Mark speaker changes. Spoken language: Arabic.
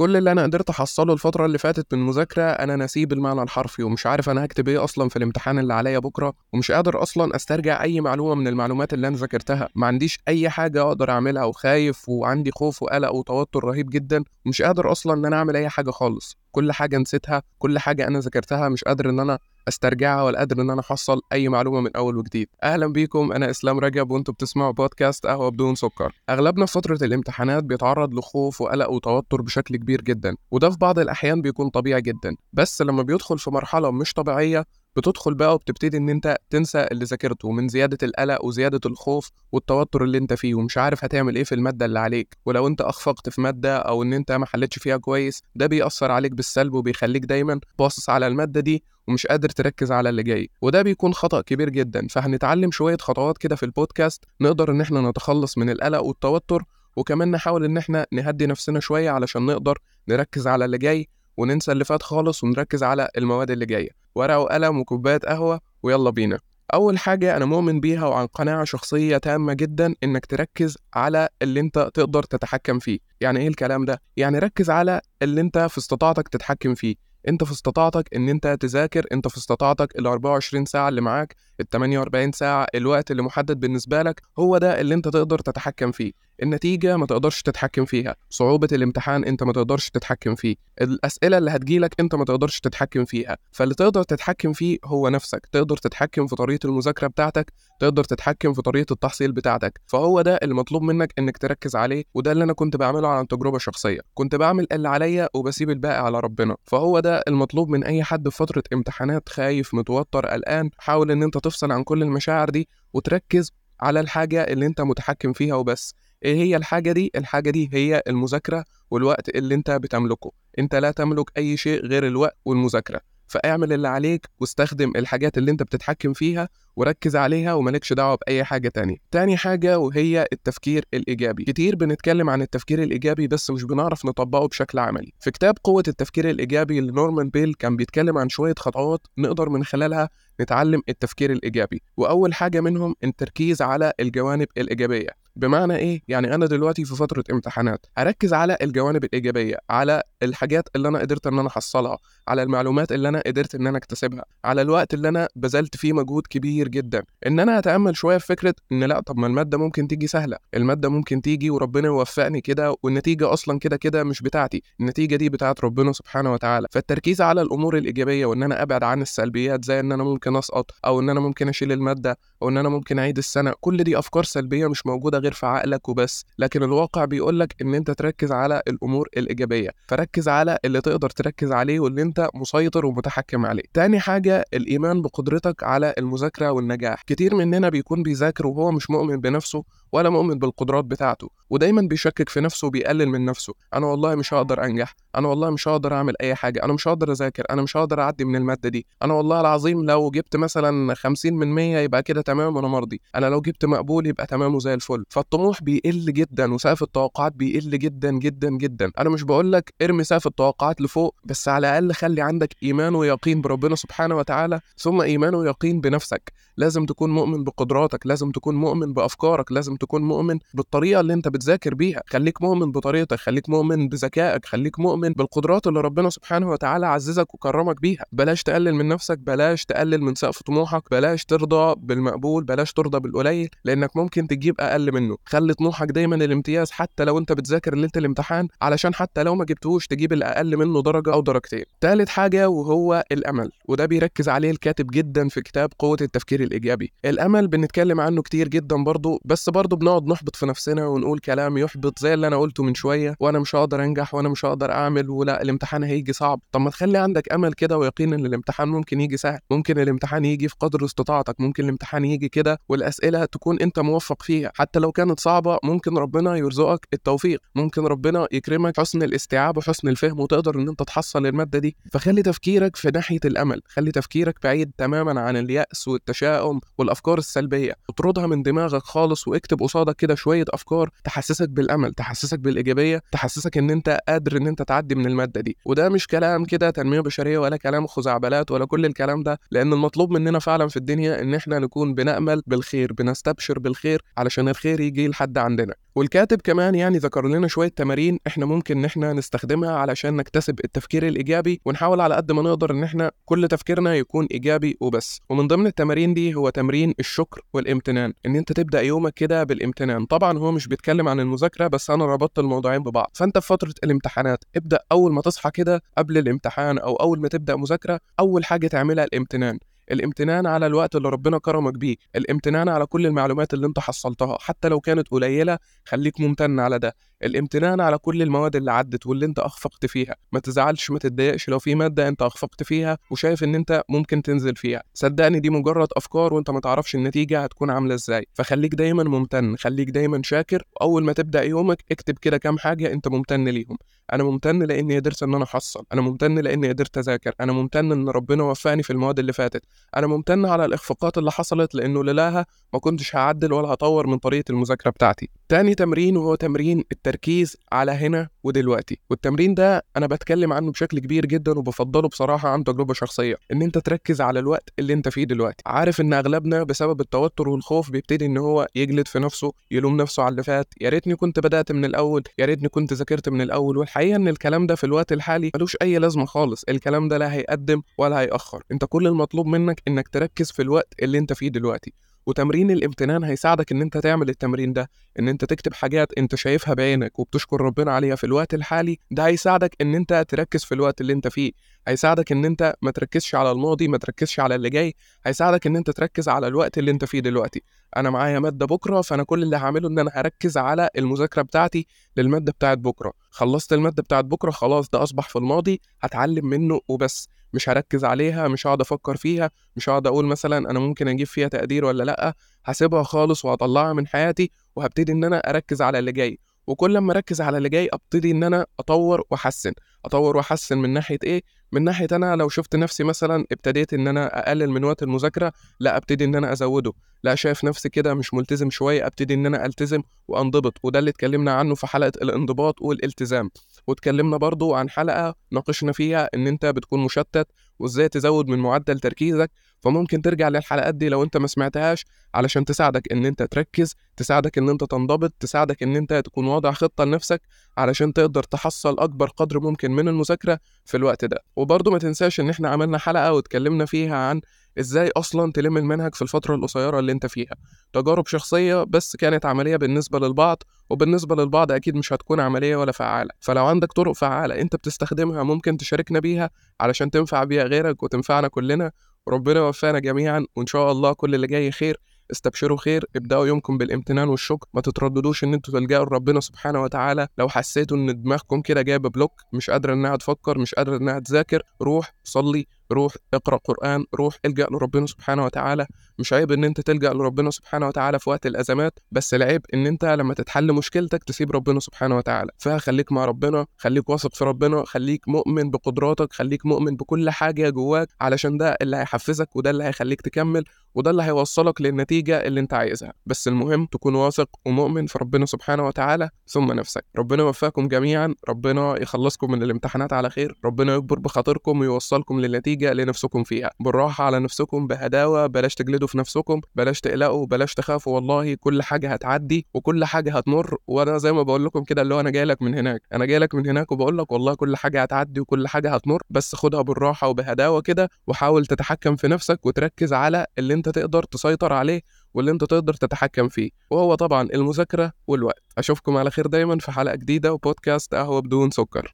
Speaker 1: كل اللي أنا قدرت أحصله الفترة اللي فاتت من مذاكره أنا نسيه بالمعنى الحرفي ومش عارف أنا هكتب إيه أصلا في الامتحان اللي عليا بكرة ومش قادر أصلا أسترجع أي معلومة من المعلومات اللي أنا ذاكرتها. ما عنديش أي حاجة أقدر أعملها وخايف وعندي خوف وقلق وتوتر رهيب جدا ومش قادر أصلا إن أنا أعمل أي حاجة خالص. كل حاجة نسيتها كل حاجة أنا ذاكرتها مش قادر إن أنا أسترجعها ولا قادر إن أنا احصل أي معلومة من أول وجديد. أهلا بيكم أنا إسلام رجب وأنتم بتسمعوا بودكاست قهوة بدون سكر. أغلبنا في فترة الامتحانات بيتعرض لخوف وقلق وتوتر بشكل كبير جدا وده في بعض الأحيان بيكون طبيعي جدا. بس لما بيدخل في مرحلة مش طبيعية بتدخل بقى وبتبتدي إن أنت تنسى اللي ذاكرته من زيادة القلق وزيادة الخوف والتوتر اللي أنت فيه ومش عارف هتعمل إيه في المادة اللي عليك. ولو أنت أخفقت في مادة أو إن أنت ما حلتش فيها كويس ده بيأثر عليك بالسلب وبيخليك دايما باصص على المادة دي ومش قادر تركز على اللي جاي. وده بيكون خطأ كبير جدا. فهنتعلم شوية خطوات كده في البودكاست نقدر إن إحنا نتخلص من القلق والتوتر وكمان نحاول إن إحنا نهدي نفسنا شوية علشان نقدر نركز على اللي جاي وننسى اللي فات خالص ونركز على المواد اللي جاية. ورقة وقلم وكوباية قهوة ويلا بينا. أول حاجة أنا مؤمن بيها وعن قناعة شخصية تامة جدا إنك تركز على اللي أنت تقدر تتحكم فيه. يعني إيه الكلام ده؟ يعني ركز على اللي أنت في استطاعتك تتحكم فيه. أنت في استطاعتك إن أنت تذاكر أنت في استطاعتك ال 24 ساعة اللي معاك ال 48 ساعة الوقت اللي محدد بالنسبة لك هو ده اللي انت تقدر تتحكم فيه. النتيجة ما تقدرش تتحكم فيها. صعوبة الامتحان انت ما تقدرش تتحكم فيه. الأسئلة اللي هتجيلك انت ما تقدرش تتحكم فيها. فاللي تقدر تتحكم فيه هو نفسك. تقدر تتحكم في طريقة المذاكرة بتاعتك تقدر تتحكم في طريقة التحصيل بتاعتك. فهو ده المطلوب منك انك تركز عليه وده اللي أنا كنت بعمله عن تجربة شخصية. كنت بعمل اللي عليا وبسيب الباقي على ربنا. فهو ده المطلوب من أي حد في فترة امتحانات خايف متوتر قلقان حاول إن انت تفصل عن كل المشاعر دي وتركز على الحاجة اللي انت متحكم فيها وبس. إيه هي الحاجة دي؟ الحاجة دي هي المذاكرة والوقت اللي انت بتملكه. انت لا تملك أي شيء غير الوقت والمذاكرة. فاعمل اللي عليك واستخدم الحاجات اللي انت بتتحكم فيها وركز عليها ومالكش دعوة بأي حاجة تانية. تاني حاجة وهي التفكير الإيجابي. كتير بنتكلم عن التفكير الإيجابي بس مش بنعرف نطبقه بشكل عملي. في كتاب قوة التفكير الإيجابي لنورمان بيل كان بيتكلم عن شوية خطوات نقدر من خلالها نتعلم التفكير الإيجابي. وأول حاجة منهم التركيز على الجوانب الإيجابية. بمعنى إيه؟ يعني أنا دلوقتي في فترة امتحانات. أركز على الجوانب الإيجابية على الحاجات اللي أنا قدرت إن أنا أحصلها على المعلومات اللي أنا قدرت إن أنا أكتسبها على الوقت اللي أنا بذلت فيه مجهود كبير جدا. إن أنا أتأمل شوية في فكرة إن لأ طب ما المادة ممكن تيجي سهلة المادة ممكن تيجي وربنا يوفقني كده والنتيجة أصلا كده كده مش بتاعتي النتيجة دي بتاعت ربنا سبحانه وتعالى. فالتركيز على الأمور الإيجابية وإن أنا أبعد عن السلبيات زي إن أنا ممكن أسقط أو إن أنا ممكن أشيل المادة أو إن أنا ممكن أعيد السنة كل دي أفكار سلبية مش موجودة غير في عقلك وبس. لكن الواقع بيقول لك إن أنت تركز على الأمور الإيجابية. فركز على اللي تقدر تركز عليه واللي انت مسيطر ومتحكم عليه. تاني حاجة الإيمان بقدرتك على المذاكرة والنجاح. كتير مننا بيكون بيذاكر وهو مش مؤمن بنفسه ولا مؤمن بالقدرات بتاعته ودايما بيشكك في نفسه وبيقلل من نفسه. أنا والله مش هقدر أنجح أنا والله مش هقدر أعمل أي حاجة أنا مش هقدر أذاكر أنا مش هقدر أعدي من المادة دي. أنا والله العظيم لو جبت مثلا 50 من 100 يبقى كده تمام وأنا مرضي. أنا لو جبت مقبول يبقى تمام وزي الفل. فالطموح بيقل جدا وسقف التوقعات بيقل جدا جدا جدا. أنا مش بقول لك ارمي سقف التوقعات لفوق بس على الأقل خلي عندك إيمان ويقين بربنا سبحانه وتعالى ثم إيمان ويقين بنفسك. لازم تكون مؤمن بقدراتك لازم تكون مؤمن بأفكارك لازم تكون مؤمن بالطريقة اللي انت بتذاكر بيها. خليك مؤمن بطريقتك خليك مؤمن بذكائك خليك مؤمن بالقدرات اللي ربنا سبحانه وتعالى عززك وكرمك بيها. بلاش تقلل من نفسك بلاش تقلل من سقف طموحك بلاش ترضى بالمقبول بلاش ترضى بالقليل لأنك ممكن تجيب أقل منه. خلي طموحك دايما الامتياز حتى لو انت بتذاكر ليلة الامتحان علشان حتى لو ما جبتهوش تجيب الأقل منه درجة أو درجتين. تالت حاجة وهو الأمل وده بيركز عليه الكاتب جدا في كتاب قوة التفكير الإيجابي. الأمل بنتكلم عنه كتير جدا برضه بس برضه بنقعد نحبط في نفسنا ونقول كلام يحبط زي اللي أنا قلته من شوية وأنا مش هقدر أنجح وأنا مش هقدر أعمل ولا الامتحان هيجي صعب. طب ما تخلي عندك أمل كده ويقين إن الامتحان ممكن يجي سهل. ممكن الامتحان يجي في قدر استطاعتك. ممكن الامتحان يجي كده والأسئلة تكون أنت موفق فيها. حتى لو كانت صعبة ممكن ربنا يرزقك التوفيق. ممكن ربنا يكرمك حسن الاستيعاب وحسن الفهم وتقدر إن أنت تحصل المادة دي. فخلي تفكيرك في ناحية الأمل. خلي تفكيرك بعيد تماما عن اليأس والتشاؤم والأفكار السلبية. اطردها من دماغك خالص واكتب قصادك كده شوية أفكار تحسسك بالأمل تحسسك بالإيجابية تحسسك إن أنت قادر إن أنت تعدي من المادة دي. وده مش كلام كده تنمية بشرية ولا كلام خزعبلات ولا كل الكلام ده لأن المطلوب مننا فعلا في الدنيا إن إحنا نكون بنأمل بالخير بنستبشر بالخير علشان الخير يجي لحد عندنا. والكاتب كمان يعني ذكر لنا شوية تمارين إحنا ممكن إن إحنا نستخدمها علشان نكتسب التفكير الإيجابي ونحاول على قد ما نقدر إن إحنا كل تفكيرنا يكون إيجابي وبس. ومن ضمن التمارين دي هو تمرين الشكر والامتنان إن أنت تبدأ يومك كده بالامتنان. طبعا هو مش بيتكلم عن المذاكرة بس أنا ربطت الموضوعين ببعض. فأنت في فترة الامتحانات ابدأ أول ما تصحى كده قبل الامتحان أو أول ما تبدأ مذاكرة أول حاجة تعملها الامتنان. الامتنان على الوقت اللي ربنا كرمك بيه الامتنان على كل المعلومات اللي انت حصلتها حتى لو كانت قليلة خليك ممتن على ده. الامتنان على كل المواد اللي عدت واللي انت أخفقت فيها. ما تزعلش ما تتضايقش. لو في مادة انت أخفقت فيها وشايف ان انت ممكن تنزل فيها. صدقني دي مجرد أفكار وانت ما تعرفش النتيجة هتكون عاملة إزاي. فخليك دايما ممتن خليك دايما شاكر. واول ما تبدأ يومك اكتب كده كام حاجة انت ممتن ليهم. أنا ممتن لأني قدرت إن أنا أحصل. أنا ممتن لأني قدرت أذاكر. أنا ممتن إن ربنا وفقني في المواد اللي فاتت. أنا ممتن على الإخفاقات اللي حصلت لأنه لولاها ما كنتش هعدل ولا هطور من طريقة المذاكرة بتاعتي. تاني تمرين وهو تمرين التركيز على هنا ودلوقتي والتمرين ده أنا بتكلم عنه بشكل كبير جدا وبفضله بصراحة عن تجربة شخصية إن أنت تركز على الوقت اللي أنت فيه دلوقتي. عارف إن أغلبنا بسبب التوتر والخوف بيبتدي إن هو يجلد في نفسه يلوم نفسه على اللي فات. يا ريتني كنت بدأت من الأول يا ريتني كنت ذاكرت من الأول. والحقيقة إن الكلام ده في الوقت الحالي ملوش أي لازمة خالص. الكلام ده لا هيقدم ولا هيأخر. أنت كل المطلوب منك إنك تركز في الوقت اللي أنت فيه دلوقتي. وتمرين الامتنان هيساعدك إن أنت تعمل التمرين ده إن أنت تكتب حاجات أنت شايفها بعينك وبتشكر ربنا عليها في الوقت الحالي ده هيساعدك إن أنت تركز في الوقت اللي أنت فيه. هيساعدك إن أنت ما تركزش على الماضي ما تركزش على اللي جاي هيساعدك إن أنت تركز على الوقت اللي أنت فيه دلوقتي. أنا معايا مادة بكرة فأنا كل اللي هعمله إن أنا هركز على المذاكرة بتاعتي للمادة بتاعت بكرة. خلصت المادة بتاعت بكرة خلاص ده أصبح في الماضي هتعلم منه وبس. مش هركز عليها مش هقعد أفكر فيها مش هقعد أقول مثلا أنا ممكن أجيب فيها تقدير ولا لأ هسيبها خالص وهطلعها من حياتي وهبتدي إن أنا أركز على اللي جاي. وكل ما أركز على اللي جاي أبتدي إن أنا أطور وأحسن. أطور وأحسن من ناحية إيه؟ من ناحية أنا لو شفت نفسي مثلا ابتديت إن أنا أقلل من وقت المذاكرة لا أبتدي إن أنا أزوده. لا شايف نفسي كده مش ملتزم شوية أبتدي إن أنا ألتزم وأنضبط. وده اللي اتكلمنا عنه في حلقة الانضباط والالتزام. واتكلمنا برضو عن حلقة ناقشنا فيها إن أنت بتكون مشتت وإزاي تزود من معدل تركيزك. فممكن ترجع للحلقات دي لو أنت ما سمعتهاش علشان تساعدك إن أنت تركز تساعدك إن أنت تنضبط تساعدك إن أنت تكون واضع خطة لنفسك علشان تقدر تحصل أكبر قدر ممكن من المذاكرة في الوقت ده. وبرضه ما تنساش إن إحنا عملنا حلقة واتكلمنا فيها عن إزاي أصلا تلم المنهج في الفترة القصيرة اللي أنت فيها. تجارب شخصية بس كانت عملية بالنسبة للبعض وبالنسبة للبعض أكيد مش هتكون عملية ولا فعالة. فلو عندك طرق فعالة أنت بتستخدمها ممكن تشاركنا بيها علشان تنفع بيها غيرك وتنفعنا كلنا. وربنا يوفقنا جميعا وإن شاء الله كل اللي جاي خير. استبشروا خير ابدأوا يومكم بالامتنان والشكر. ما تترددوش إن أنتوا تلجأوا لربنا سبحانه وتعالى. لو حسيتوا إن دماغكم كده جايبة بلوك مش قادرة إنها تفكر مش قادرة إنها تذاكر روح صلي روح اقرأ قرآن روح الجأ لربنا سبحانه وتعالى. مش عيب إن انت تلجأ لربنا سبحانه وتعالى في وقت الأزمات بس العيب إن انت لما تتحل مشكلتك تسيب ربنا سبحانه وتعالى. فخليك مع ربنا خليك واثق في ربنا خليك مؤمن بقدراتك خليك مؤمن بكل حاجة جواك علشان ده اللي هيحفزك وده اللي هيخليك تكمل. وده اللي هيوصلك للنتيجة اللي انت عايزها. بس المهم تكون واثق ومؤمن في ربنا سبحانه وتعالى ثم نفسك. ربنا يوفقكم جميعا. ربنا يخلصكم من الامتحانات على خير. ربنا يكبر بخاطركم ويوصلكم للنتيجة اللي نفسكم فيها. بالراحة على نفسكم بهداوة بلاش تجلدوا في نفسكم بلاش تقلقوا بلاش تخافوا. والله كل حاجة هتعدي وكل حاجة هتمر. وأنا زي ما بقول لكم كده اللي هو أنا جاي لك من هناك. أنا جاي لك من هناك وبقول لك والله كل حاجة هتعدي وكل حاجة هتمر. بس خدها بالراحة وبهداوة كده وحاول تتحكم في نفسك وتركز على اللي انت تقدر تسيطر عليه واللي انت تقدر تتحكم فيه. وهو طبعا المذاكرة والوقت. أشوفكم على خير دايما في حلقة جديدة وبودكاست قهوة بدون سكر.